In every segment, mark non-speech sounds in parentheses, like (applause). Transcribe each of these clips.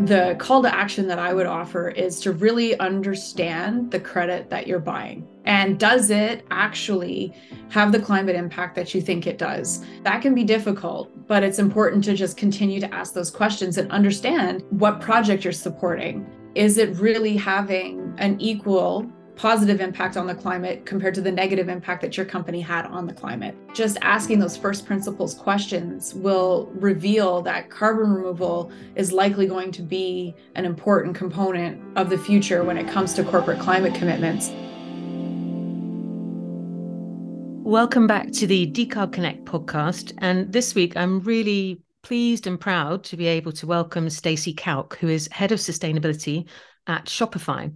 the call to action that I would offer is to really understand the credit that you're buying. And does it actually have the climate impact that you think it does? That can be difficult, but it's important to just continue to ask those questions and understand what project you're supporting. Is it really having an equal positive impact on the climate compared to the negative impact that your company had on the climate. Just asking those first principles questions will reveal that carbon removal is likely going to be an important component of the future when it comes to corporate climate commitments. Welcome back to the Decarb Connect podcast. And this week, I'm really pleased and proud to be able to welcome Stacy Kauk, who is Head of Sustainability at Shopify.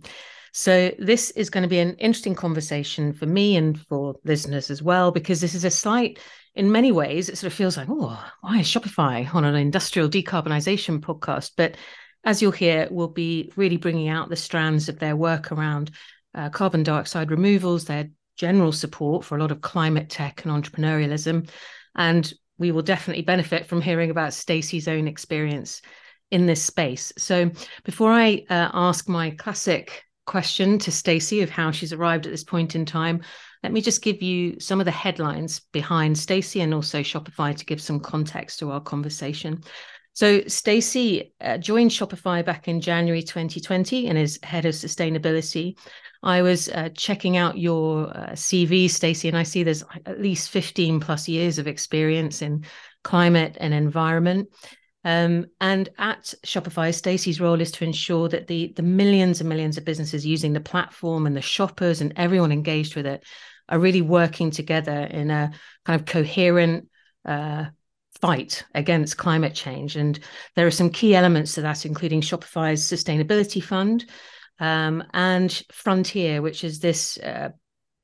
So this is going to be an interesting conversation for me and for listeners as well, because this is a site in many ways, it sort of feels like, oh, why is Shopify on an industrial decarbonization podcast? But as you'll hear, we'll be really bringing out the strands of their work around uh, carbon dioxide removals, their general support for a lot of climate tech and entrepreneurialism. And we will definitely benefit from hearing about Stacy's own experience in this space. So before I uh, ask my classic question to Stacy of how she's arrived at this point in time, let me just give you some of the headlines behind Stacy and also Shopify to give some context to our conversation. So Stacy uh, joined Shopify back in January 2020 and is head of sustainability. I was uh, checking out your uh, CV, Stacey, and I see there's at least 15 plus years of experience in climate and environment. Um, and at Shopify, Stacy's role is to ensure that the the millions and millions of businesses using the platform and the shoppers and everyone engaged with it are really working together in a kind of coherent uh, fight against climate change. And there are some key elements to that, including Shopify's sustainability fund um, and Frontier, which is this. Uh,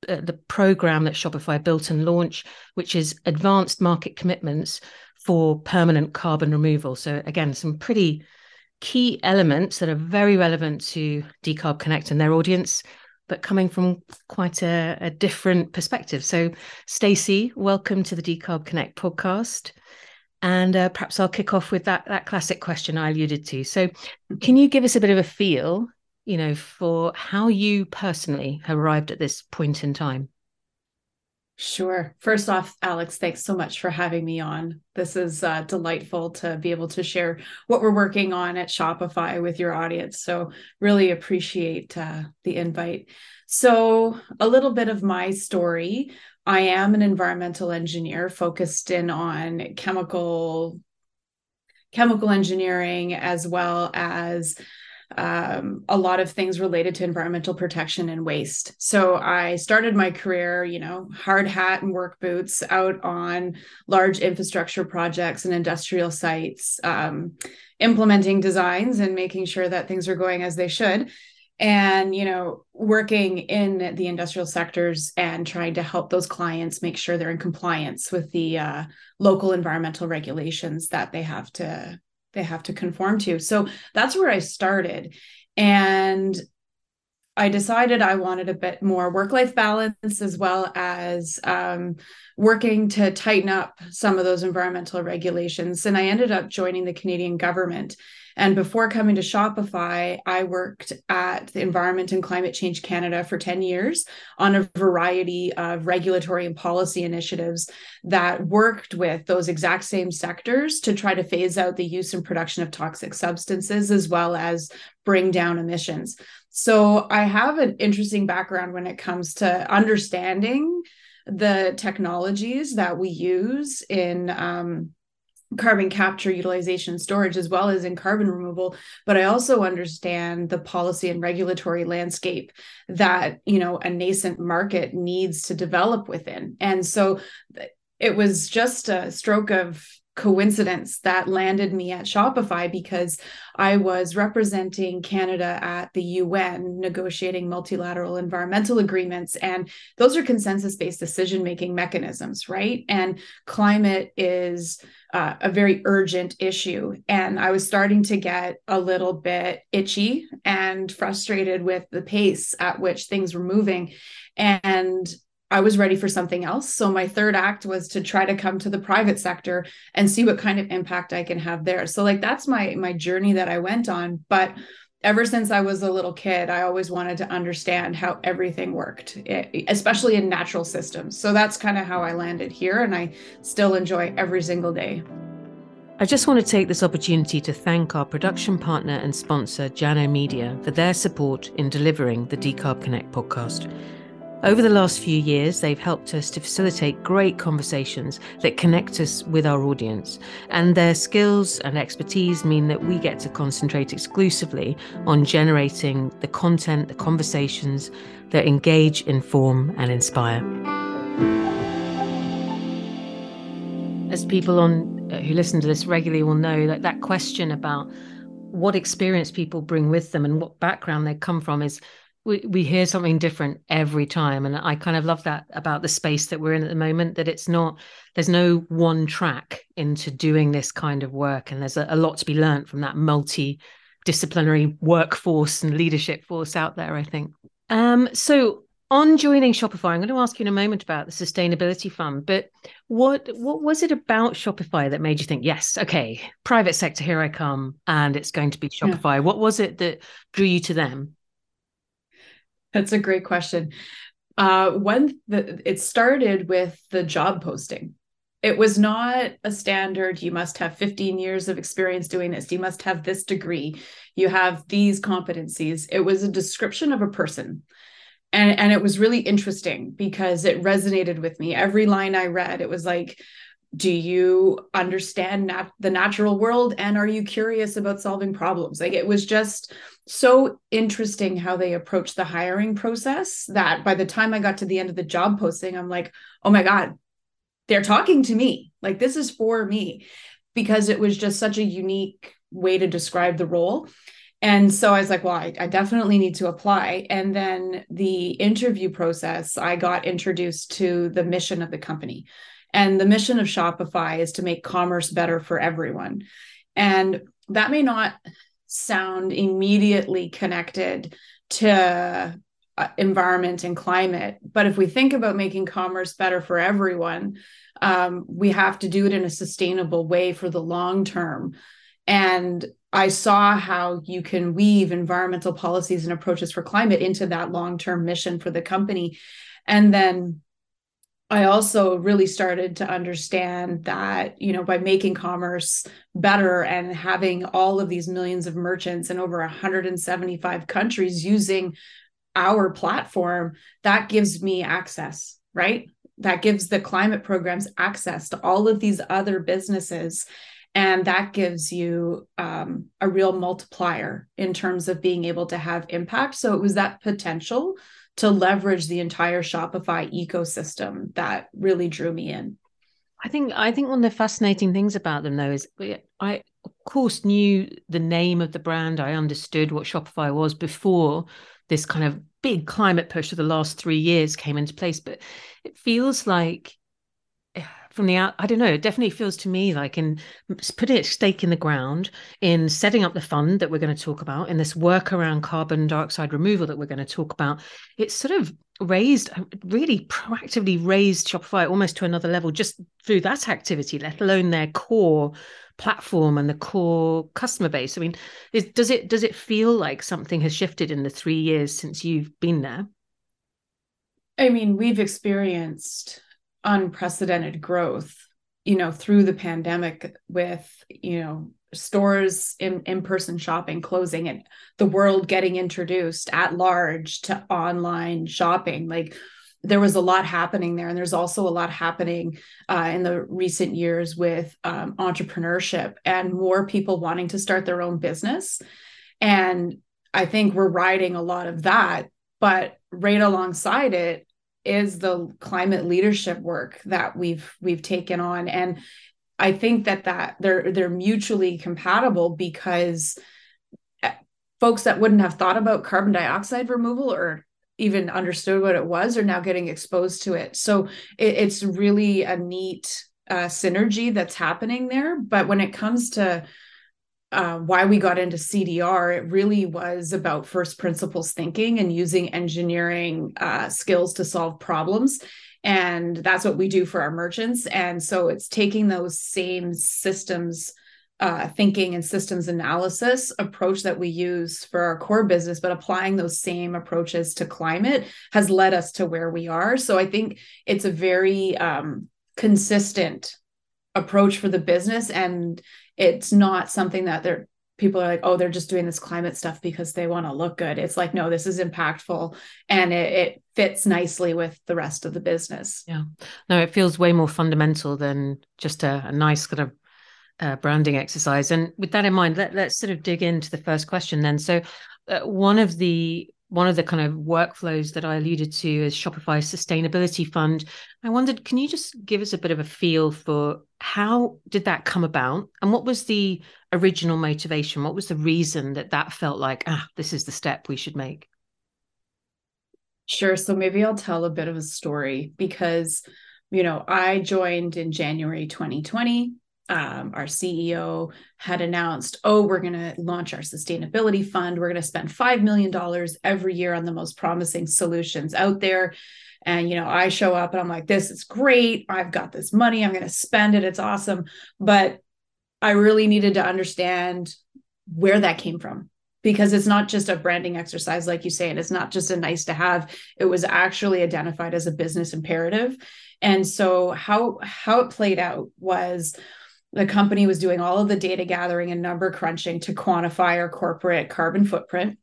uh, the program that Shopify built and launched, which is advanced market commitments for permanent carbon removal. So, again, some pretty key elements that are very relevant to Decarb Connect and their audience, but coming from quite a, a different perspective. So, Stacy, welcome to the Decarb Connect podcast. And uh, perhaps I'll kick off with that, that classic question I alluded to. So, can you give us a bit of a feel, you know, for how you personally have arrived at this point in time? Sure. First off, Alex, thanks so much for having me on. This is uh, delightful to be able to share what we're working on at Shopify with your audience. So, really appreciate uh, the invite. So, a little bit of my story I am an environmental engineer focused in on chemical chemical engineering as well as um, a lot of things related to environmental protection and waste. So I started my career, you know, hard hat and work boots out on large infrastructure projects and industrial sites, um, implementing designs and making sure that things are going as they should. And, you know, working in the industrial sectors and trying to help those clients make sure they're in compliance with the uh, local environmental regulations that they have to they have to conform to. So that's where I started. And I decided I wanted a bit more work life balance as well as um, working to tighten up some of those environmental regulations. And I ended up joining the Canadian government and before coming to Shopify, I worked at the Environment and Climate Change Canada for 10 years on a variety of regulatory and policy initiatives that worked with those exact same sectors to try to phase out the use and production of toxic substances as well as bring down emissions. So I have an interesting background when it comes to understanding the technologies that we use in um, carbon capture utilization storage as well as in carbon removal. But i also understand the policy and regulatory landscape that you know a nascent market needs to develop within. And so it was just a stroke of coincidence that landed me at Shopify because I was representing Canada at the UN negotiating multilateral environmental agreements. And those are consensus based decision making mechanisms, right? And climate is uh, a very urgent issue. And I was starting to get a little bit itchy and frustrated with the pace at which things were moving. And I was ready for something else. So my third act was to try to come to the private sector and see what kind of impact I can have there. So like that's my my journey that I went on, but ever since I was a little kid, I always wanted to understand how everything worked, eh, especially in natural systems. So that's kind of how I landed here and I still enjoy every single day. I just want to take this opportunity to thank our production partner and sponsor, Jano Media, for their support in delivering the Decarb Connect podcast. Over the last few years, they've helped us to facilitate great conversations that connect us with our audience. And their skills and expertise mean that we get to concentrate exclusively on generating the content, the conversations that engage, inform, and inspire. As people on uh, who listen to this regularly will know that that question about what experience people bring with them and what background they come from is we, we hear something different every time. And i kind of love that about the space that we're in at the moment that it's not there's no one track into doing this kind of work. And there's a, a lot to be learned from that multi-disciplinary workforce and leadership force out there i think. Um, so on joining shopify i'm going to ask you in a moment about the sustainability fund but what what was it about shopify that made you think yes okay private sector here i come and it's going to be shopify. Yeah. what was it that drew you to them that's a great question. Uh, when the, it started with the job posting, it was not a standard. You must have 15 years of experience doing this. You must have this degree. You have these competencies. It was a description of a person. And, and it was really interesting because it resonated with me. Every line I read, it was like, do you understand nat- the natural world? And are you curious about solving problems? Like it was just so interesting how they approached the hiring process that by the time i got to the end of the job posting i'm like oh my god they're talking to me. Like this is for me. Because it was just such a unique way to describe the role. And so i was like well I, I definitely need to apply. And then the interview process i got introduced to the mission of the company and the mission of Shopify is to make commerce better for everyone. And that may not sound immediately connected to uh, environment and climate. But if we think about making commerce better for everyone, um, we have to do it in a sustainable way for the long term. And I saw how you can weave environmental policies and approaches for climate into that long term mission for the company. And then I also really started to understand that, you know, by making commerce better and having all of these millions of merchants in over 175 countries using our platform, that gives me access, right? That gives the climate programs access to all of these other businesses. And that gives you um, a real multiplier in terms of being able to have impact. So it was that potential to leverage the entire Shopify ecosystem that really drew me in. I think I think one of the fascinating things about them though is I of course knew the name of the brand. I understood what Shopify was before this kind of big climate push of the last three years came into place. But it feels like from the out i don't know it definitely feels to me like in putting a stake in the ground in setting up the fund that we're going to talk about in this work around carbon dioxide removal that we're going to talk about it's sort of raised uh, really proactively raised shopify almost to another level just through that activity let alone their core platform and the core customer base. I mean is, does it does it feel like something has shifted in the three years since you've been there? I mean we've experienced unprecedented growth you know through the pandemic with you know stores in in-person shopping closing and the world getting introduced at large to online shopping. Like there was a lot happening there and there's also a lot happening uh, in the recent years with um, entrepreneurship and more people wanting to start their own business. And i think we're riding a lot of that but right alongside it is the climate leadership work that we've we've taken on. And i think that that they're they're mutually compatible because eh, folks that wouldn't have thought about carbon dioxide removal or even understood what it was are now getting exposed to it. So it, it's really a neat uh, synergy that's happening there. But when it comes to uh, why we got into CDR, it really was about first principles thinking and using engineering uh, skills to solve problems. And that's what we do for our merchants. And so it's taking those same systems uh, thinking and systems analysis approach that we use for our core business, but applying those same approaches to climate has led us to where we are. So I think it's a very um, consistent approach for the business, and it's not something that they're people are like, oh, they're just doing this climate stuff because they want to look good. It's like, no, this is impactful and it, it, fits nicely with the rest of the business. Yeah. No, it feels way more fundamental than just a, a nice kind of uh, branding exercise. And with that in mind, let, us sort of dig into the first question then. So, uh, one of the one of the kind of workflows that I alluded to is Shopify Sustainability Fund. I wondered, can you just give us a bit of a feel for how did that come about, and what was the original motivation? What was the reason that that felt like ah, this is the step we should make? Sure. So maybe I'll tell a bit of a story because, you know, I joined in January 2020 um, our CEO had announced, oh, we're going to launch our sustainability fund. We're going to spend $5 million every year on the most promising solutions out there. And, you know, I show up and I'm like, this is great. I've got this money. I'm going to spend it. It's awesome. But I really needed to understand where that came from because it's not just a branding exercise, like you say, and it's not just a nice to have. It was actually identified as a business imperative. And so how how it played out was the company was doing all of the data gathering and number crunching to quantify our corporate carbon footprint.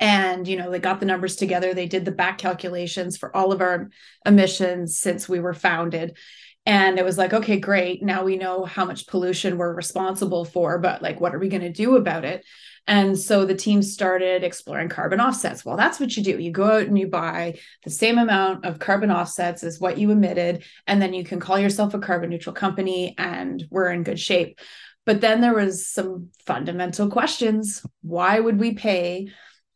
And you know they got the numbers together. They did the back calculations for all of our emissions since we were founded. And it was like okay great. Now we know how much pollution we're responsible for but like what are we going to do about it and so the team started exploring carbon offsets. Well, that's what you do. You go out and you buy the same amount of carbon offsets as what you emitted, and then you can call yourself a carbon neutral company, and we're in good shape. But then there was some fundamental questions. Why would we pay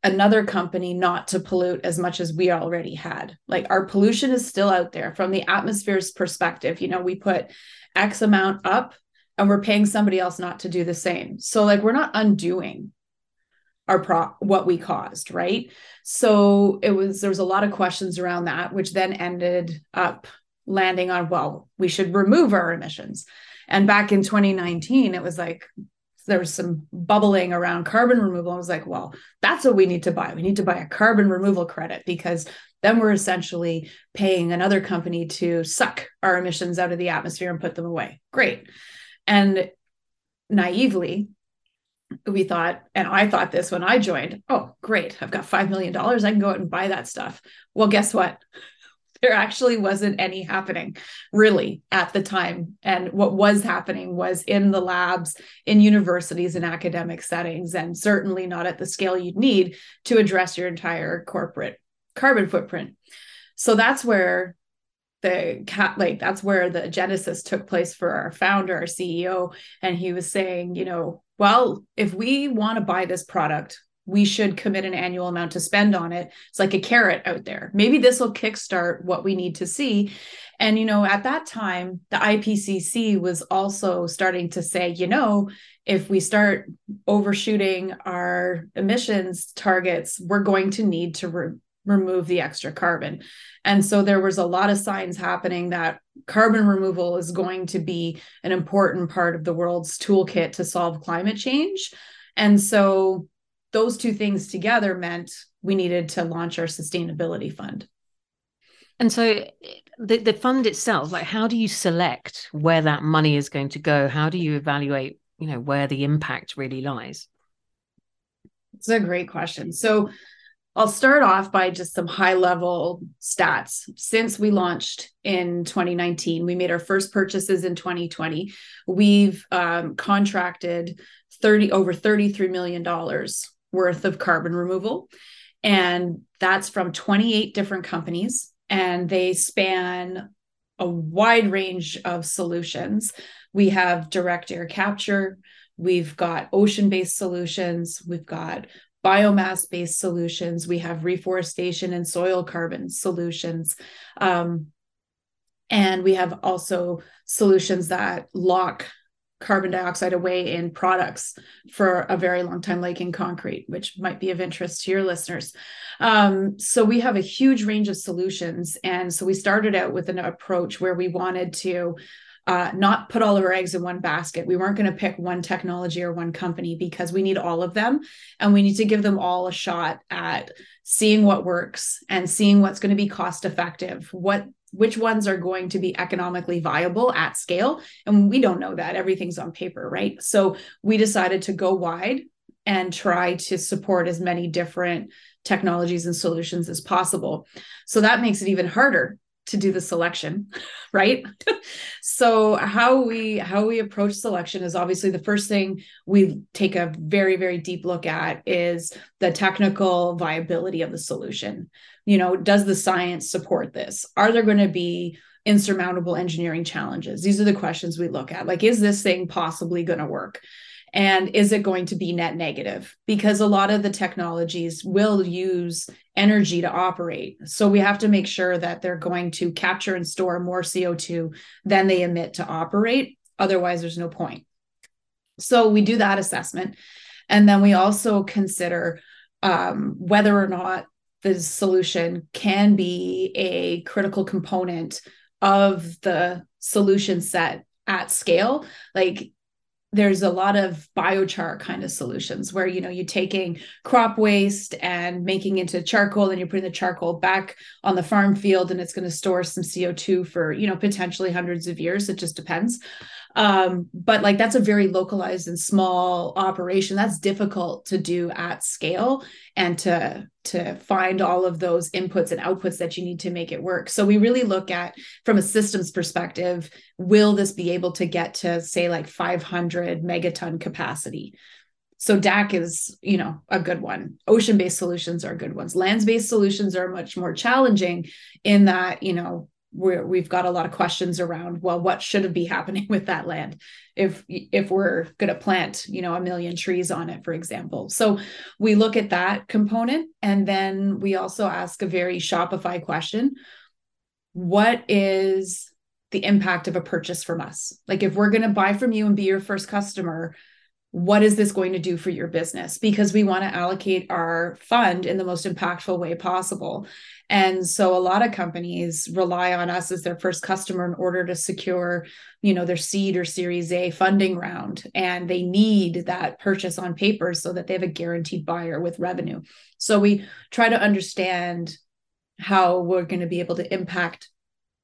another company not to pollute as much as we already had? Like our pollution is still out there from the atmosphere's perspective. You know, we put X amount up and we're paying somebody else not to do the same. So like we're not undoing our pro what we caused right? So it was there was a lot of questions around that which then ended up landing on well we should remove our emissions. And back in 2019 it was like there was some bubbling around carbon removal. I was like well that's what we need to buy. We need to buy a carbon removal credit because then we're essentially paying another company to suck our emissions out of the atmosphere and put them away. Great. And naively we thought, and I thought this when I joined, oh, great, I've got $5 million. I can go out and buy that stuff. Well, guess what? (laughs) There actually wasn't any happening really at the time. And what was happening was in the labs, in universities and academic settings, and certainly not at the scale you'd need to address your entire corporate carbon footprint. So that's where the cat like that's where the genesis took place for our founder our ceo and he was saying you know well, if we want to buy this product, we should commit an annual amount to spend on it. It's like a carrot out there. Maybe this will kickstart what we need to see. And, you know, at that time, the IPCC was also starting to say, you know, if we start overshooting our emissions targets, we're going to need to re- remove the extra carbon. And so there was a lot of signs happening that carbon removal is going to be an important part of the world's toolkit to solve climate change. And so those two things together meant we needed to launch our sustainability fund. And so the, the fund itself, like how do you select where that money is going to go? How do you evaluate, you know, where the impact really lies? It's a great question. So I'll start off by just some high level stats. Since we launched in 2019, we made our first purchases in 2020. We've um, contracted 30 over 33 million dollars worth of carbon removal, and that's from 28 different companies, and they span a wide range of solutions. We have direct air capture. We've got ocean based solutions. We've got biomass based solutions. We have reforestation and soil carbon solutions. Um, and we have also solutions that lock carbon dioxide away in products for a very long time, like in concrete, which might be of interest to your listeners. Um, so we have a huge range of solutions. And so we started out with an approach where we wanted to uh, not put all of our eggs in one basket. We weren't going to pick one technology or one company because we need all of them and we need to give them all a shot at seeing what works and seeing what's going to be cost effective, what which ones are going to be economically viable at scale. And we don't know that. Everything's on paper, right? So we decided to go wide and try to support as many different technologies and solutions as possible. So that makes it even harder to do the selection (laughs) right? So how we how we approach selection is obviously the first thing we take a very very deep look at is the technical viability of the solution. You know does the science support this? Are there going to be insurmountable engineering challenges? These are the questions we look at. Like is this thing possibly going to work and is it going to be net negative? Because a lot of the technologies will use energy to operate. So we have to make sure that they're going to capture and store more co2 than they emit to operate. Otherwise there's no point. So we do that assessment. And then we also consider um, whether or not the solution can be a critical component of the solution set at scale. Like there's a lot of biochar kind of solutions where you know you're taking crop waste and making into charcoal and you're putting the charcoal back on the farm field and it's going to store some co2 for you know potentially hundreds of years. It just depends um, but like that's a very localized and small operation that's difficult to do at scale and to to find all of those inputs and outputs that you need to make it work so we really look at from a systems perspective will this be able to get to say like 500 megaton capacity so DAC is, you know, a good one. Ocean-based solutions are good ones. Lands-based solutions are much more challenging in that, you know, we're, we've got a lot of questions around well what should be happening (laughs) with that land? If if we're going to plant you know a million trees on it for example. So we look at that component and then we also ask a very shopify question. What is the impact of a purchase from us? Like if we're going to buy from you and be your first customer what is this going to do for your business? Because we want to allocate our fund in the most impactful way possible. And so a lot of companies rely on us as their first customer in order to secure you know their seed or series a funding round. And they need that purchase on paper so that they have a guaranteed buyer with revenue. So we try to understand how we're going to be able to impact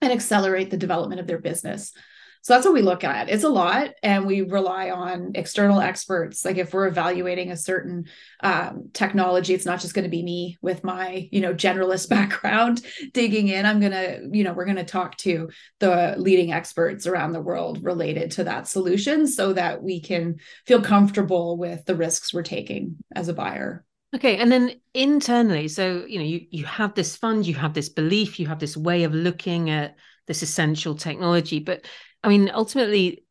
and accelerate the development of their business so that's what we look at. It's a lot, and we rely on external experts. Like if we're evaluating a certain um, technology, it's not just going to be me with my you know generalist (laughs) background digging in. I'm gonna you know we're to talk to the leading experts around the world related to that solution, so that we can feel comfortable with the risks we're taking as a buyer. Okay, and then internally, so you know, you you have this fund, you have this belief, you have this way of looking at this essential technology, but I mean, ultimately,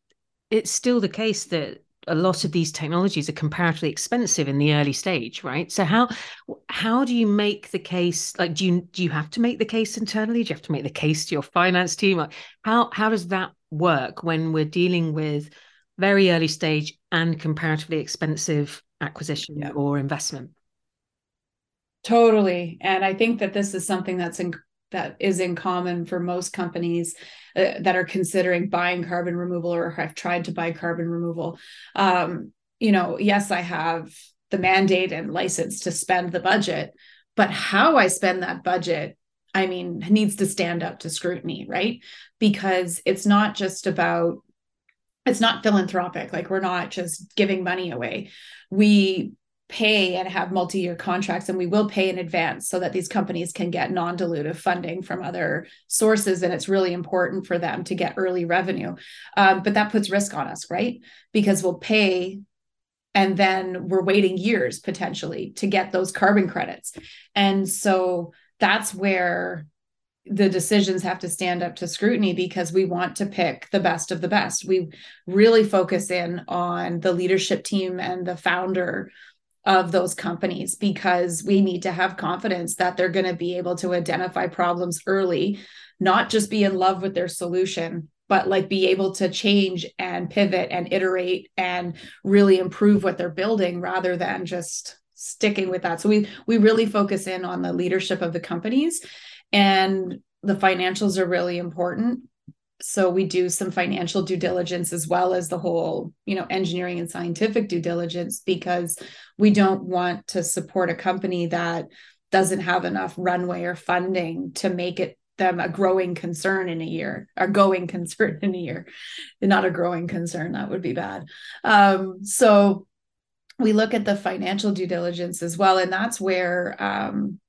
it's still the case that a lot of these technologies are comparatively expensive in the early stage, right? So how how do you make the case? Like, do you do you have to make the case internally? Do you have to make the case to your finance team? Like, how how does that work when we're dealing with very early stage and comparatively expensive acquisition yeah. or investment? Totally, and I think that this is something that's in, that is in common for most companies uh, that are considering buying carbon removal or have tried to buy carbon removal. Um, you know, yes, I have the mandate and license to spend the budget, but how I spend that budget, I mean, needs to stand up to scrutiny, right? Because it's not just about it's not philanthropic like we're not just giving money away we pay and have multi-year contracts and we will pay in advance so that these companies can get non-dilutive funding from other sources and it's really important for them to get early revenue. Um, but that puts risk on us right? Because we'll pay and then we're waiting years potentially to get those carbon credits. And so that's where the decisions have to stand up to scrutiny because we want to pick the best of the best. We really focus in on the leadership team and the founder of those companies because we need to have confidence that they're going to be able to identify problems early, not just be in love with their solution, but like be able to change and pivot and iterate and really improve what they're building rather than just sticking with that. So we we really focus in on the leadership of the companies and the financials are really important. So we do some financial due diligence as well as the whole, you know, engineering and scientific due diligence because we don't want to support a company that doesn't have enough runway or funding to make it them a growing concern in a year, a going (laughs) concern in a year, not a growing concern. That would be bad. Um, so we look at the financial due diligence as well, and that's where um,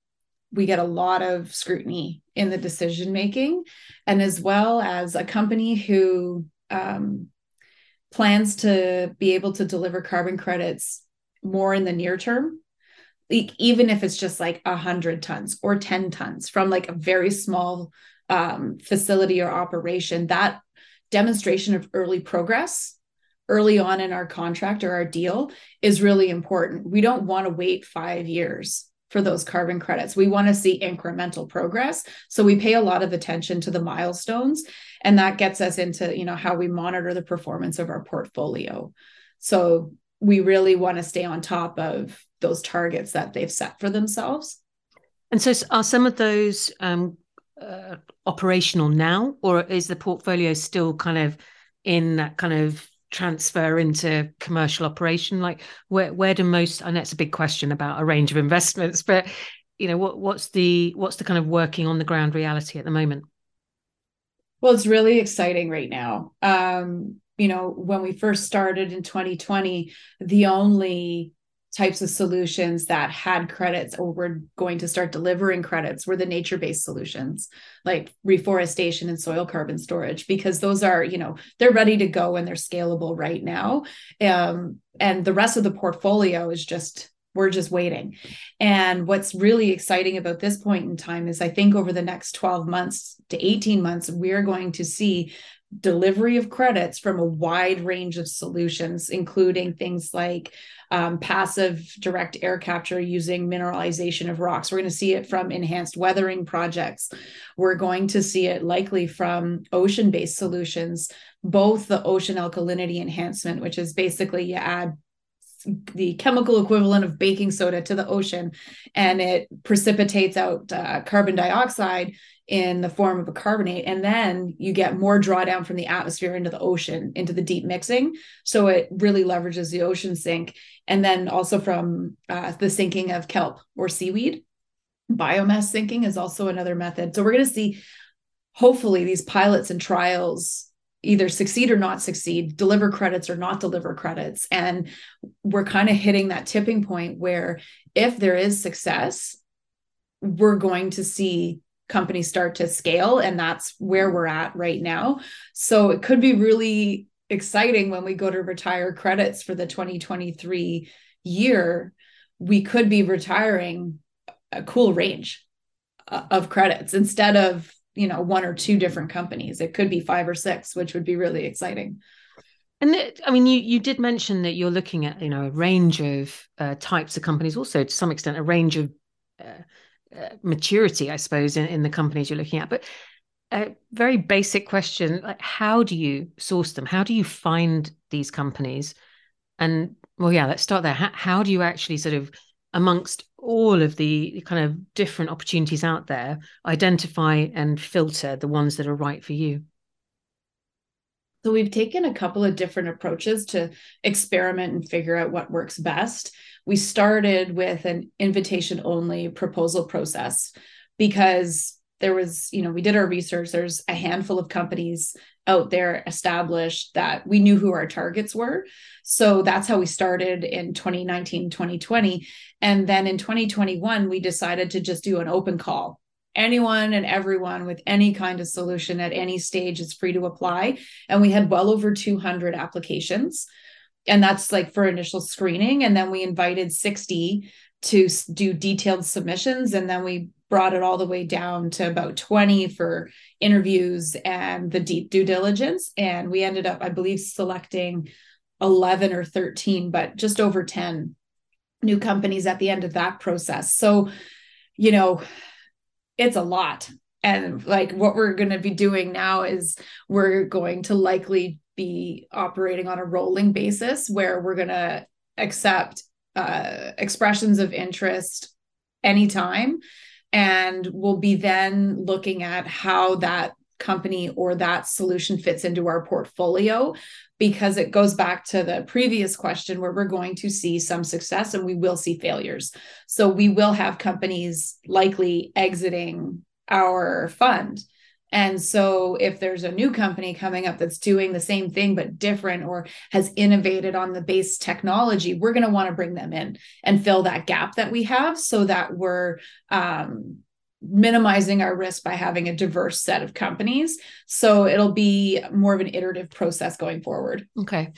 we get a lot of scrutiny in the decision making, and as well as a company who um, plans to be able to deliver carbon credits more in the near term like, even if it's just like a hundred tons or 10 tons from like a very small um, facility or operation, that demonstration of early progress early on in our contract or our deal is really important. We don't want to wait five years for those carbon credits. We want to see incremental progress. So we pay a lot of attention to the milestones and that gets us into, you know, how we monitor the performance of our portfolio. So we really want to stay on top of those targets that they've set for themselves. And so, are some of those um, uh, operational now, or is the portfolio still kind of in that kind of transfer into commercial operation? Like, where where do most? and that's a big question about a range of investments, but you know, what what's the what's the kind of working on the ground reality at the moment? Well, it's really exciting right now. Um, you know, when we first started in 2020, the only types of solutions that had credits or were going to start delivering credits were the nature-based solutions like reforestation and soil carbon storage because those are you know they're ready to go and they're scalable right now. Um, and the rest of the portfolio is just we're just waiting. And what's really exciting about this point in time is i think over the next 12 months to 18 months we're going to see delivery of credits from a wide range of solutions, including things like um, passive direct air capture using mineralization of rocks. We're going to see it from enhanced weathering projects. We're going to see it likely from ocean based solutions, both the ocean alkalinity enhancement, which is basically you add the chemical equivalent of baking soda to the ocean and it precipitates out uh, carbon dioxide in the form of a carbonate and then you get more drawdown from the atmosphere into the ocean into the deep mixing. So it really leverages the ocean sink and then also from uh, the sinking of kelp or seaweed. Biomass sinking is also another method. So we're going to see hopefully these pilots and trials either succeed or not succeed, deliver credits or not deliver credits. And we're kind of hitting that tipping point where if there is success, we're going to see companies start to scale. And that's where we're at right now. So it could be really exciting when we go to retire credits for the 2023 year. We could be retiring a cool range uh, of credits instead of you know one or two different companies it could be five or six which would be really exciting and i mean you you did mention that you're looking at you know a range of uh, types of companies also to some extent a range of uh, Uh, maturity i suppose in, in the companies you're looking at but a very basic question like how do you source them how do you find these companies and well yeah let's start there how, how do you actually sort of amongst all of the kind of different opportunities out there, identify and filter the ones that are right for you? So we've taken a couple of different approaches to experiment and figure out what works best. We started with an invitation only proposal process because there was, you know, we did our research. There's a handful of companies out there established that we knew who our targets were. So that's how we started in 2019, 2020. And then in 2021, we decided to just do an open call. Anyone and everyone with any kind of solution at any stage is free to apply. And we had well over 200 applications. And that's like for initial screening. And then we invited 60 to do detailed submissions. And then we brought it all the way down to about 20 for interviews and the deep due diligence. And we ended up, I believe, selecting 11 or 13, but just over 10 new companies at the end of that process. So, you know, it's a lot. and like what we're going to be doing now is we're going to likely be operating on a rolling basis where we're going to accept uh, expressions of interest anytime and we'll be then looking at how that company or that solution fits into our portfolio because it goes back to the previous question where we're going to see some success and we will see failures. So we will have companies likely exiting our fund. And so if there's a new company coming up that's doing the same thing but different or has innovated on the base technology, we're going to want to bring them in and fill that gap that we have so that we're um, minimizing our risk by having a diverse set of companies. So it'll be more of an iterative process going forward. Okay.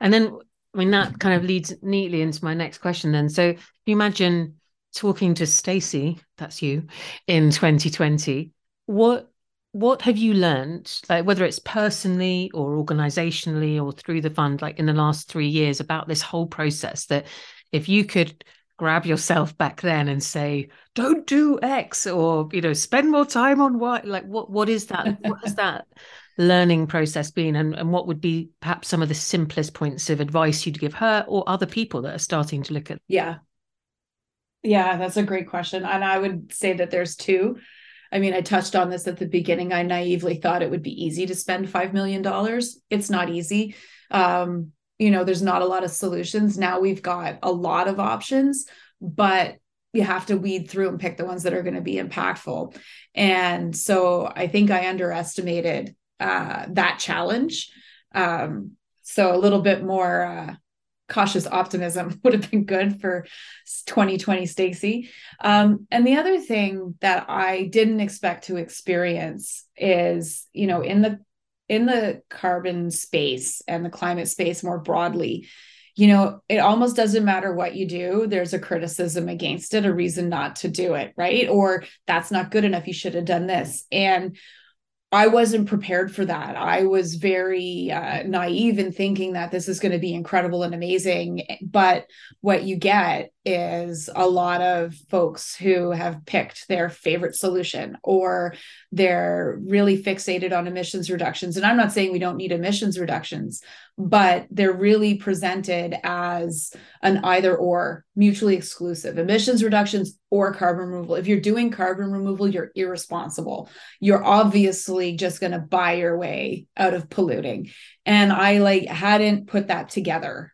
And then, I mean, that kind of leads neatly into my next question then. So you imagine talking to Stacy, that's you, in 2020, what what have you learned like whether it's personally or organizationally or through the fund like in the last 3 years about this whole process that if you could grab yourself back then and say don't do x or you know spend more time on y like what what is that what has that learning process been? And, and what would be perhaps some of the simplest points of advice you'd give her or other people that are starting to look at yeah. Yeah that's a great question and i would say that there's two i mean i touched on this at the beginning. I naively thought it would be easy to spend $5 million it's not easy. Um, you know there's not a lot of solutions. Now we've got a lot of options but you have to weed through and pick the ones that are going to be impactful. And so i think i underestimated uh, that challenge. Um, so a little bit more uh, cautious optimism (laughs) would have been good for 2020 Stacy. Um, and the other thing that I didn't expect to experience is, you know, in the in the carbon space and the climate space more broadly, you know, it almost doesn't matter what you do. There's a criticism against it, a reason not to do it, right? Or that's not good enough. You should have done this. And I wasn't prepared for that. I was very uh, naive in thinking that this is going to be incredible and amazing. But what you get is a lot of folks who have picked their favorite solution or they're really fixated on emissions reductions. And I'm not saying we don't need emissions reductions, but they're really presented as an either or mutually exclusive emissions reductions or carbon removal. If you're doing carbon removal, you're irresponsible. You're obviously just going to buy your way out of polluting. And I like hadn't put that together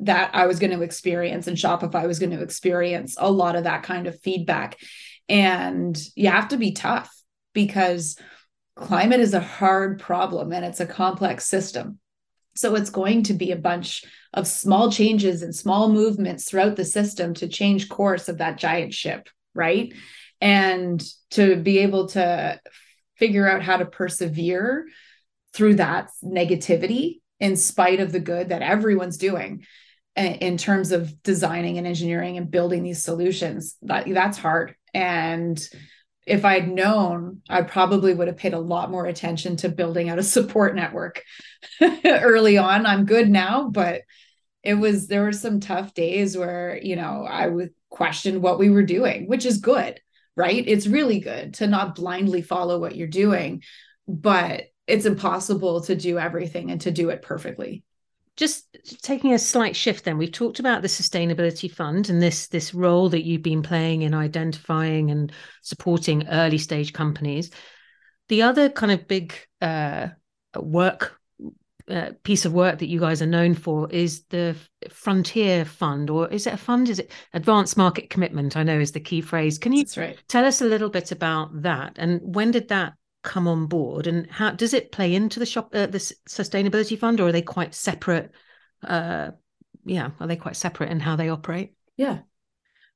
that I was going to experience and Shopify was going to experience a lot of that kind of feedback. And you have to be tough because climate is a hard problem and it's a complex system. So it's going to be a bunch of small changes and small movements throughout the system to change course of that giant ship, right? And to be able to figure out how to persevere through that negativity in spite of the good that everyone's doing in terms of designing and engineering and building these solutions that that's hard and if I'd known, I probably would have paid a lot more attention to building out a support network (laughs) early on. I'm good now, but it was there were some tough days where, you know, I would question what we were doing, which is good, right? It's really good to not blindly follow what you're doing, but it's impossible to do everything and to do it perfectly just taking a slight shift then. We've talked about the sustainability fund and this this role that you've been playing in identifying and supporting early stage companies. The other kind of big uh, work uh, piece of work that you guys are known for is the frontier fund or is it a fund? Is it advanced market commitment i know is the key phrase. Can you right. tell us a little bit about that? And when did that come on board? And how does it play into the shop uh, the sustainability fund or are they quite separate uh yeah are they quite separate in how they operate? Yeah.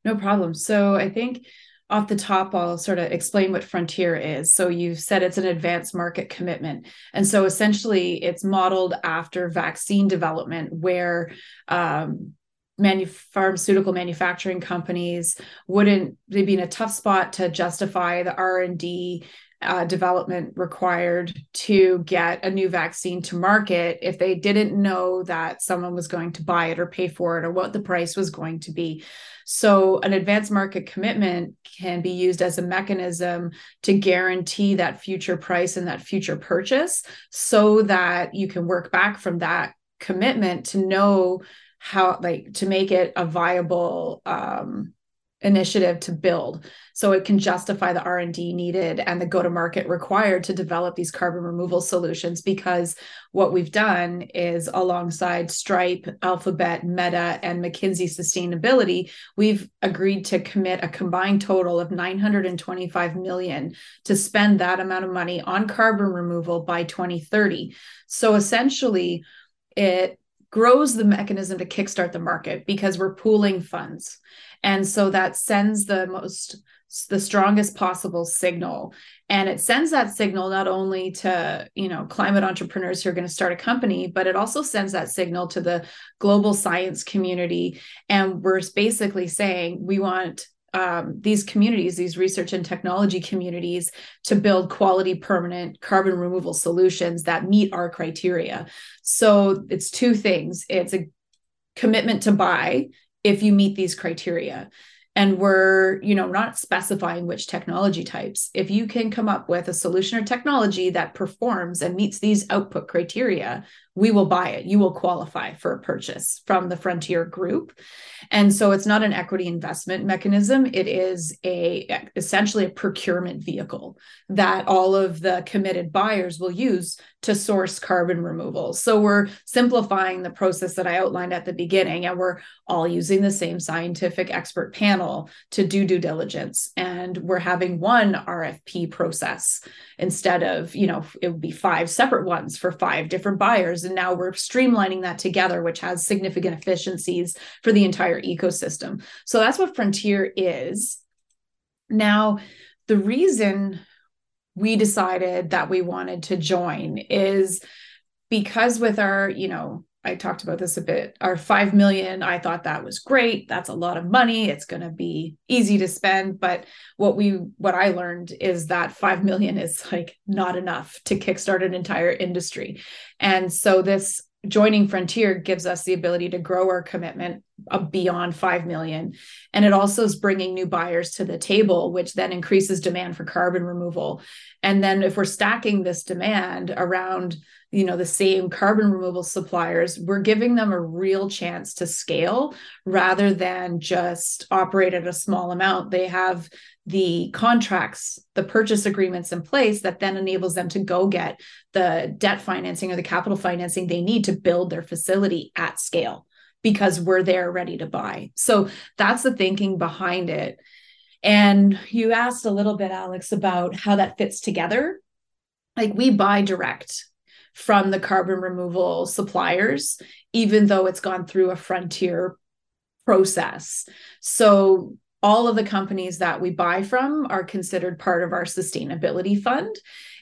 No problem. So i think off the top i'll sort of explain what frontier is. So you said it's an advanced market commitment. And so essentially it's modeled after vaccine development where um, manu- pharmaceutical manufacturing companies wouldn't they'd be in a tough spot to justify the r&d uh, development required to get a new vaccine to market if they didn't know that someone was going to buy it or pay for it or what the price was going to be. So, an advanced market commitment can be used as a mechanism to guarantee that future price and that future purchase so that you can work back from that commitment to know how, like, to make it a viable um, initiative to build. So it can justify the r&d needed and the go-to-market required to develop these carbon removal solutions because what we've done is alongside stripe alphabet meta and mckinsey sustainability we've agreed to commit a combined total of 925 million to spend that amount of money on carbon removal by 2030 so essentially it grows the mechanism to kickstart the market because we're pooling funds. And so that sends the most the strongest possible signal. And it sends that signal not only to you know climate entrepreneurs who are going to start a company but it also sends that signal to the global science community. And we're basically saying we want um, these communities, these research and technology communities, to build quality, permanent carbon removal solutions that meet our criteria. So it's two things. It's a commitment to buy if you meet these criteria. And we're you know not specifying which technology types. If you can come up with a solution or technology that performs and meets these output criteria we will buy it. You will qualify for a purchase from the frontier group. And so it's not an equity investment mechanism. It is a essentially a procurement vehicle that all of the committed buyers will use to source carbon removal. So we're simplifying the process that i outlined at the beginning and we're all using the same scientific expert panel to do due diligence. And we're having one rfp process instead of you know it would be five separate ones for five different buyers and now we're streamlining that together which has significant efficiencies for the entire ecosystem. So that's what frontier is. Now the reason we decided that we wanted to join is because with our you know I talked about this a bit. Our 5 million, I thought that was great. That's a lot of money. It's going to be easy to spend, but what we what I learned is that 5 million is like not enough to kickstart an entire industry. And so this joining Frontier gives us the ability to grow our commitment beyond 5 million and it also is bringing new buyers to the table which then increases demand for carbon removal and then if we're stacking this demand around you know the same carbon removal suppliers we're giving them a real chance to scale rather than just operate at a small amount. They have the contracts the purchase agreements in place that then enables them to go get the debt financing or the capital financing they need to build their facility at scale because we're there ready to buy. So that's the thinking behind it. And you asked a little bit alex about how that fits together. Like we buy direct from the carbon removal suppliers, even though it's gone through a frontier process. So all of the companies that we buy from are considered part of our sustainability fund.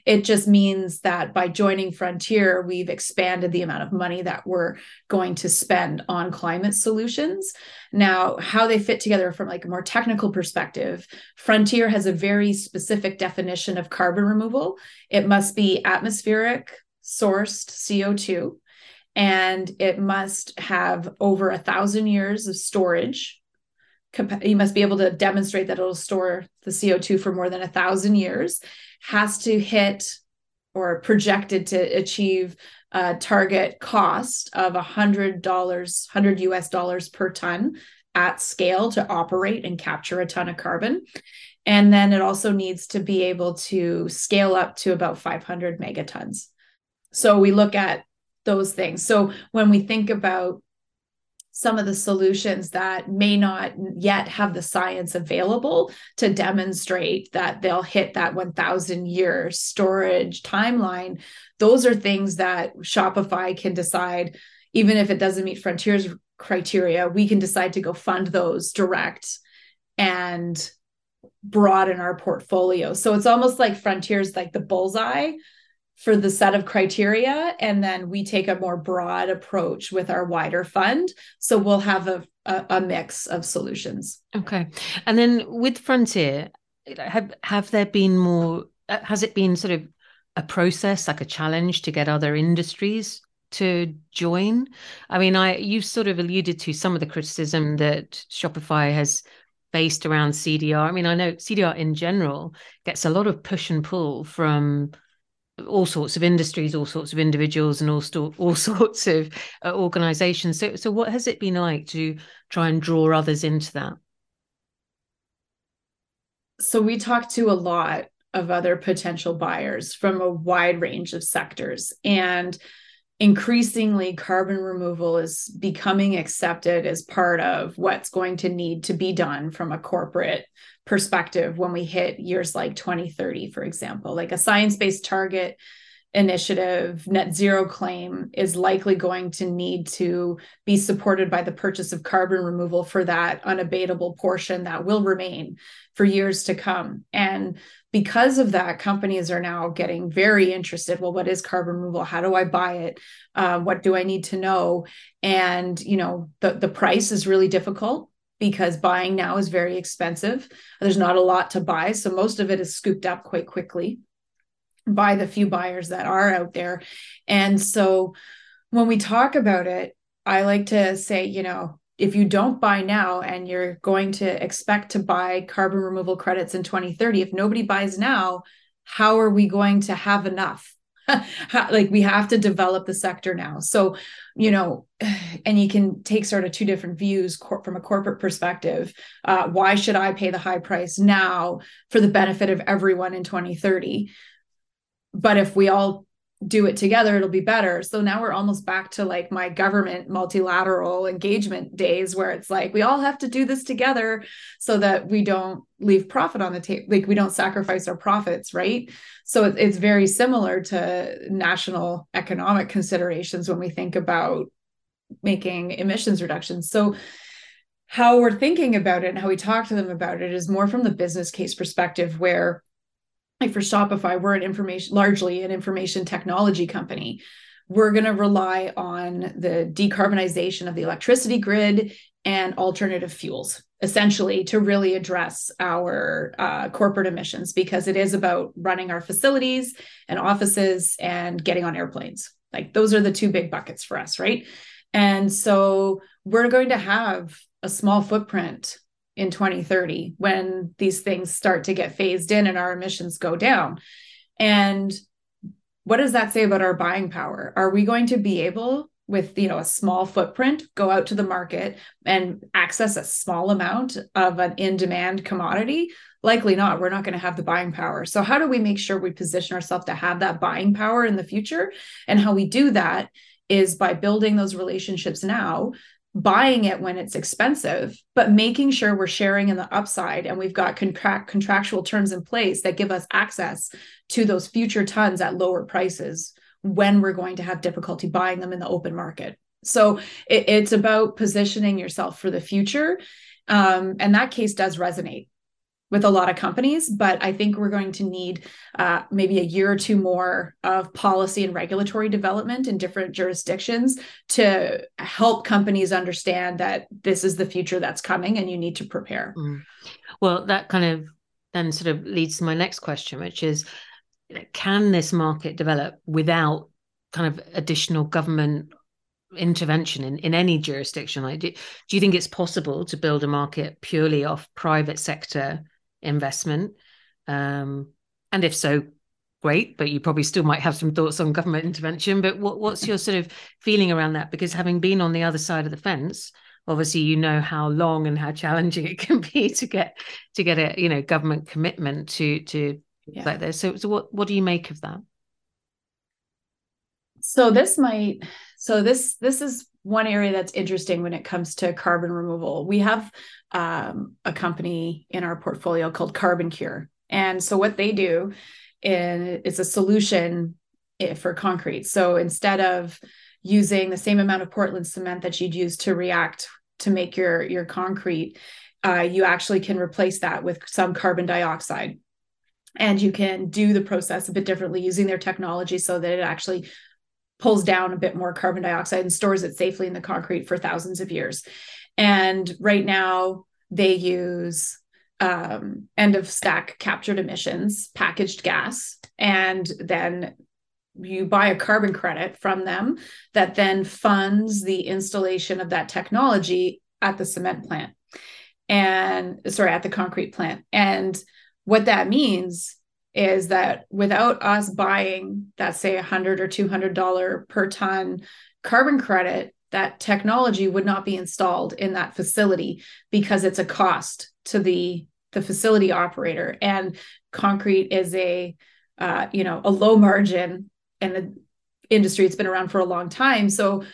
It just means that by joining Frontier, we've expanded the amount of money that we're going to spend on climate solutions. Now, how they fit together from like a more technical perspective, Frontier has a very specific definition of carbon removal. It must be atmospheric, sourced CO2 and it must have over a thousand years of storage. You must be able to demonstrate that it'll store the CO2 for more than a thousand years, has to hit or projected to achieve a target cost of a hundred dollars, hundred US dollars per ton at scale to operate and capture a ton of carbon. And then it also needs to be able to scale up to about 500 megatons. So we look at those things. So when we think about some of the solutions that may not yet have the science available to demonstrate that they'll hit that 1000 year storage timeline those are things that shopify can decide even if it doesn't meet frontiers criteria we can decide to go fund those direct and broaden our portfolio so it's almost like frontiers like the bullseye for the set of criteria and then we take a more broad approach with our wider fund so we'll have a, a, a mix of solutions okay and then with frontier have have there been more uh, has it been sort of a process, like a challenge to get other industries to join? I mean, I you sort of alluded to some of the criticism that Shopify has based around CDR. I mean, I know CDR in general gets a lot of push and pull from all sorts of industries, all sorts of individuals, and all, sto- all (laughs) sorts of uh, organizations. So, so what has it been like to try and draw others into that? So we talked to a lot of other potential buyers from a wide range of sectors, and increasingly carbon removal is becoming accepted as part of what's going to need to be done from a corporate perspective when we hit years like 2030 for example. Like a science-based target initiative net zero claim is likely going to need to be supported by the purchase of carbon removal for that unabatable portion that will remain for years to come. And because of that companies are now getting very interested well what is carbon removal? How do i buy it? Uh, what do i need to know? And you know the, the price is really difficult because buying now is very expensive. There's not a lot to buy so most of it is scooped up quite quickly by the few buyers that are out there. And so when we talk about it, I like to say, you know, if you don't buy now and you're going to expect to buy carbon removal credits in 2030, if nobody buys now, how are we going to have enough? (laughs) like we have to develop the sector now. So, you know, (sighs) and you can take sort of two different views cor- from a corporate perspective. Uh, why should I pay the high price now for the benefit of everyone in 2030? But if we all do it together it'll be better. So now we're almost back to like my government multilateral engagement days where it's like we all have to do this together so that we don't leave profit on the table like we don't sacrifice our profits right? So it's very similar to national economic considerations when we think about making emissions reductions. So how we're thinking about it and how we talk to them about it is more from the business case perspective where like for Shopify, we're an information largely an information technology company. We're going to rely on the decarbonization of the electricity grid and alternative fuels, essentially, to really address our uh, corporate emissions because it is about running our facilities and offices and getting on airplanes. Like those are the two big buckets for us, right? And so we're going to have a small footprint in 2030 when these things start to get phased in and our emissions go down. And what does that say about our buying power? Are we going to be able with you know a small footprint go out to the market and access a small amount of an in demand commodity likely not we're not going to have the buying power so how do we make sure we position ourselves to have that buying power in the future and how we do that is by building those relationships now buying it when it's expensive, but making sure we're sharing in the upside and we've got contract contractual terms in place that give us access to those future tons at lower prices when we're going to have difficulty buying them in the open market. So it, it's about positioning yourself for the future. Um, and that case does resonate with a lot of companies, but I think we're going to need uh, maybe a year or two more of policy and regulatory development in different jurisdictions to help companies understand that this is the future that's coming and you need to prepare. Mm. Well, that kind of then sort of leads to my next question, which is can this market develop without kind of additional government intervention in, in any jurisdiction like do, do you think it's possible to build a market purely off private sector investment? Um, and if so, great, but you probably still might have some thoughts on government intervention. But what, what's your sort of feeling around that? Because having been on the other side of the fence, obviously you know how long and how challenging (laughs) it can be to get to get a you know government commitment to to yeah. like this. So so what what do you make of that? So this might so this this is one area that's interesting when it comes to carbon removal. We have um, a company in our portfolio called CarbonCure. And so what they do is a solution eh, for concrete. So instead of using the same amount of Portland cement that you'd use to react to make your your concrete, uh, you actually can replace that with some carbon dioxide. And you can do the process a bit differently using their technology so that it actually pulls down a bit more carbon dioxide and stores it safely in the concrete for thousands of years. And right now, they use um, end of stack captured emissions, packaged gas, and then you buy a carbon credit from them that then funds the installation of that technology at the cement plant and sorry at the concrete plant and what that means is that without us buying that say 100 or 200 dollar per ton carbon credit that technology would not be installed in that facility because it's a cost to the the facility operator. And concrete is a uh, you know a low margin and the industry. It's been around for a long time. So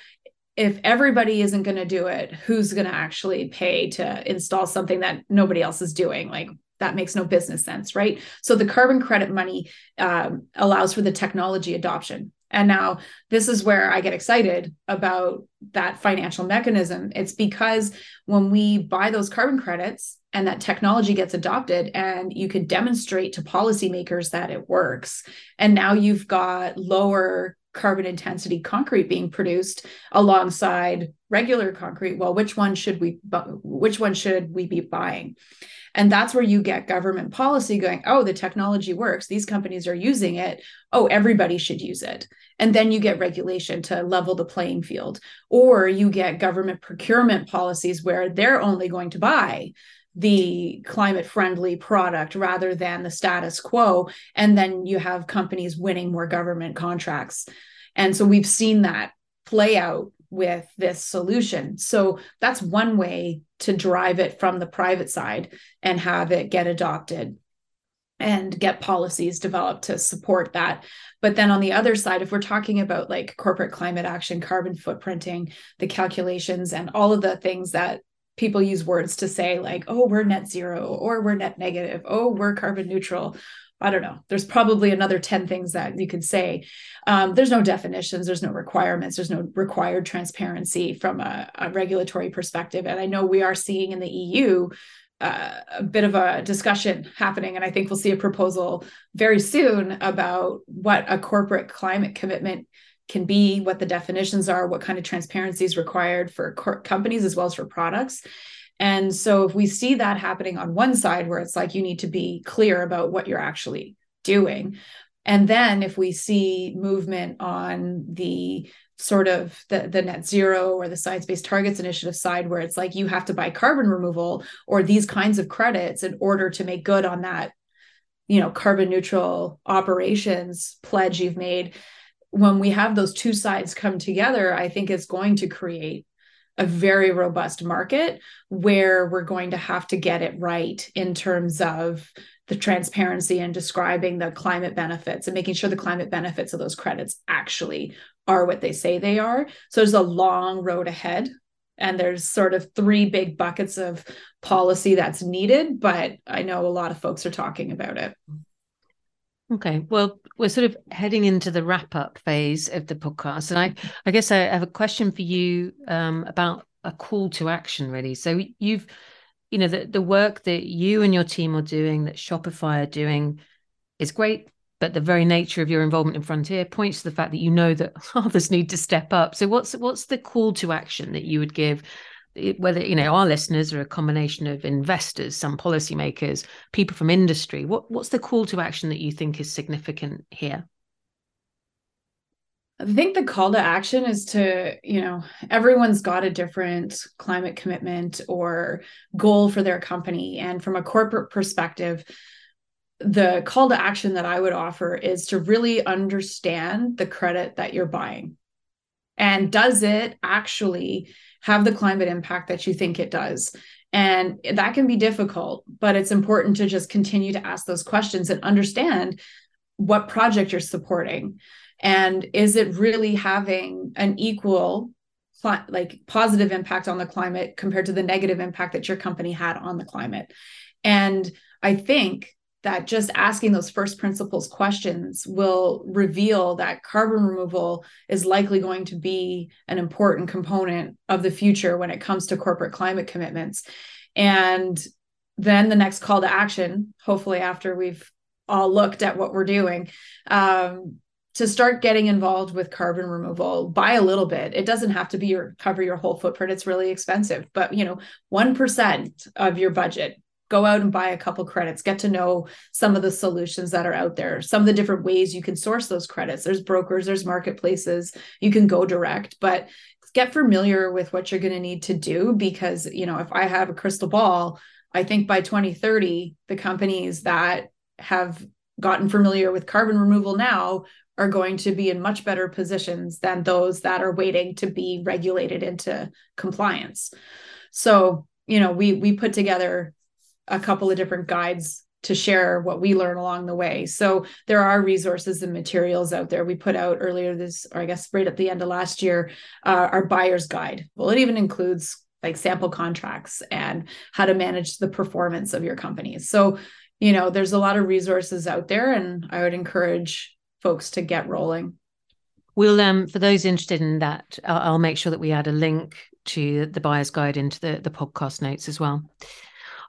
if everybody isn't going to do it who's going to actually pay to install something that nobody else is doing? Like that makes no business sense right so the carbon credit money um, allows for the technology adoption and now this is where I get excited about that financial mechanism. It's because when we buy those carbon credits and that technology gets adopted and you can demonstrate to policymakers that it works, and now you've got lower carbon intensity concrete being produced alongside regular concrete well which one should we which one should we be buying and that's where you get government policy going, oh, the technology works. These companies are using it. Oh, everybody should use it. And then you get regulation to level the playing field. Or you get government procurement policies where they're only going to buy the climate friendly product rather than the status quo. And then you have companies winning more government contracts. And so we've seen that play out with this solution. So that's one way to drive it from the private side and have it get adopted and get policies developed to support that. But then on the other side, if we're talking about like corporate climate action, carbon footprinting, the calculations, and all of the things that people use words to say, like, oh, we're net zero, or we're net negative, oh, we're carbon neutral, I don't know. There's probably another 10 things that you could say. Um, there's no definitions, there's no requirements, there's no required transparency from a, a regulatory perspective. And I know we are seeing in the EU uh, a bit of a discussion happening. And I think we'll see a proposal very soon about what a corporate climate commitment can be, what the definitions are, what kind of transparency is required for co- companies as well as for products. And so if we see that happening on one side where it's like you need to be clear about what you're actually doing. And then if we see movement on the sort of the, the net zero or the science based targets initiative side where it's like you have to buy carbon removal or these kinds of credits in order to make good on that you know carbon neutral operations pledge you've made when we have those two sides come together i think it's going to create a very robust market where we're going to have to get it right in terms of the transparency and describing the climate benefits and making sure the climate benefits of those credits actually are what they say they are. So there's a long road ahead. And there's sort of three big buckets of policy that's needed, but I know a lot of folks are talking about it. Okay. Well, we're sort of heading into the wrap up phase of the podcast. And I, I guess I have a question for you um, about a call to action, really. So you've, you know, the, the work that you and your team are doing, that Shopify are doing is great. But the very nature of your involvement in Frontier points to the fact that you know that (laughs) others need to step up. So what's what's the call to action that you would give whether you know our listeners are a combination of investors some policymakers people from industry what what's the call to action that you think is significant here I think the call to action is to, you know, everyone's got a different climate commitment or goal for their company. And from a corporate perspective, the call to action that I would offer is to really understand the credit that you're buying. And does it actually have the climate impact that you think it does. And that can be difficult, but it's important to just continue to ask those questions and understand what project you're supporting. And is it really having an equal like positive impact on the climate compared to the negative impact that your company had on the climate? And I think that just asking those first principles questions will reveal that carbon removal is likely going to be an important component of the future when it comes to corporate climate commitments. And then the next call to action, hopefully, after we've all looked at what we're doing, um, to start getting involved with carbon removal buy a little bit it doesn't have to be your cover your whole footprint it's really expensive but you know 1% of your budget go out and buy a couple credits get to know some of the solutions that are out there some of the different ways you can source those credits. There's brokers there's marketplaces you can go direct but get familiar with what you're going to need to do because you know if i have a crystal ball i think by 2030 the companies that have gotten familiar with carbon removal now are going to be in much better positions than those that are waiting to be regulated into compliance. So you know we we put together a couple of different guides to share what we learn along the way. So there are resources and materials out there. We put out earlier this, or I guess right at the end of last year, uh, our buyer's guide. Well, it even includes like sample contracts and how to manage the performance of your companies. So, you know, there's a lot of resources out there, and I would encourage folks to get rolling. We'll, um, for those interested in that, I'll, I'll make sure that we add a link to the buyer's guide into the, the podcast notes as well.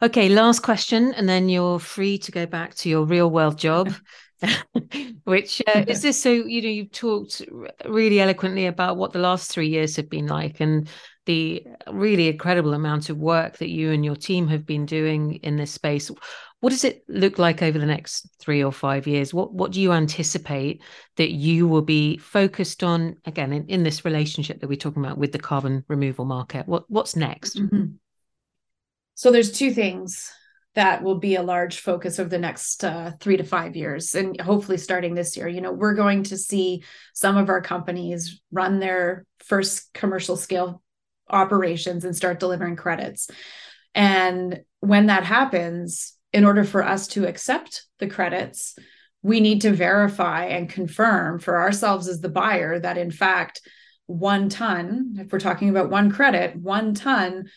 Okay, last question, and then you're free to go back to your real world job. (laughs) (laughs) Which uh, is this? So you know, you've talked really eloquently about what the last three years have been like, and the really incredible amount of work that you and your team have been doing in this space. What does it look like over the next three or five years? What What do you anticipate that you will be focused on again in, in this relationship that we're talking about with the carbon removal market? What What's next? Mm-hmm. So there's two things that will be a large focus over the next uh, three to five years, and hopefully starting this year. You know, we're going to see some of our companies run their first commercial scale operations and start delivering credits. And when that happens, in order for us to accept the credits, we need to verify and confirm for ourselves as the buyer that, in fact, one ton, if we're talking about one credit, one ton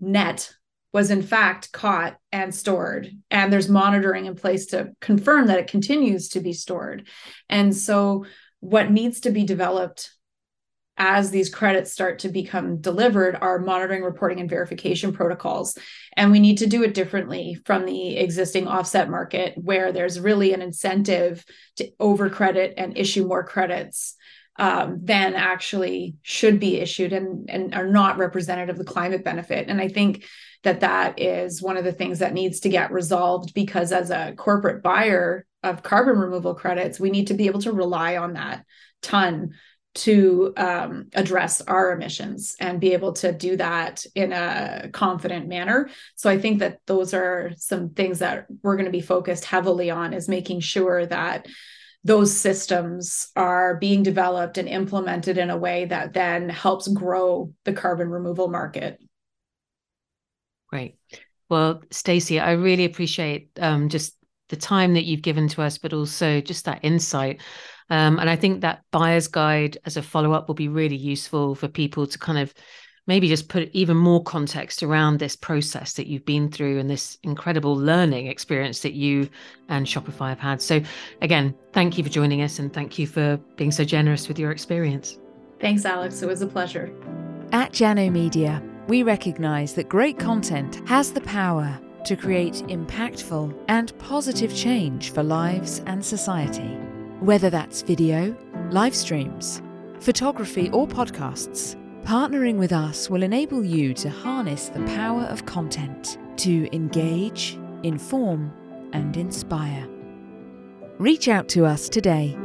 net was in fact caught and stored. And there's monitoring in place to confirm that it continues to be stored. And so what needs to be developed as these credits start to become delivered are monitoring reporting and verification protocols. And we need to do it differently from the existing offset market where there's really an incentive to overcredit and issue more credits um, than actually should be issued and, and are not representative of the climate benefit. And i think that that is one of the things that needs to get resolved because as a corporate buyer of carbon removal credits we need to be able to rely on that ton to um, address our emissions and be able to do that in a confident manner. So i think that those are some things that we're going to be focused heavily on is making sure that those systems are being developed and implemented in a way that then helps grow the carbon removal market Great. Well, Stacy, I really appreciate um, just the time that you've given to us, but also just that insight. Um, and I think that buyer's guide as a follow up will be really useful for people to kind of maybe just put even more context around this process that you've been through and this incredible learning experience that you and Shopify have had. So, again, thank you for joining us and thank you for being so generous with your experience. Thanks, Alex. It was a pleasure. At Jano Media, we recognise that great content has the power to create impactful and positive change for lives and society. Whether that's video, live streams, photography, or podcasts, partnering with us will enable you to harness the power of content to engage, inform, and inspire. Reach out to us today.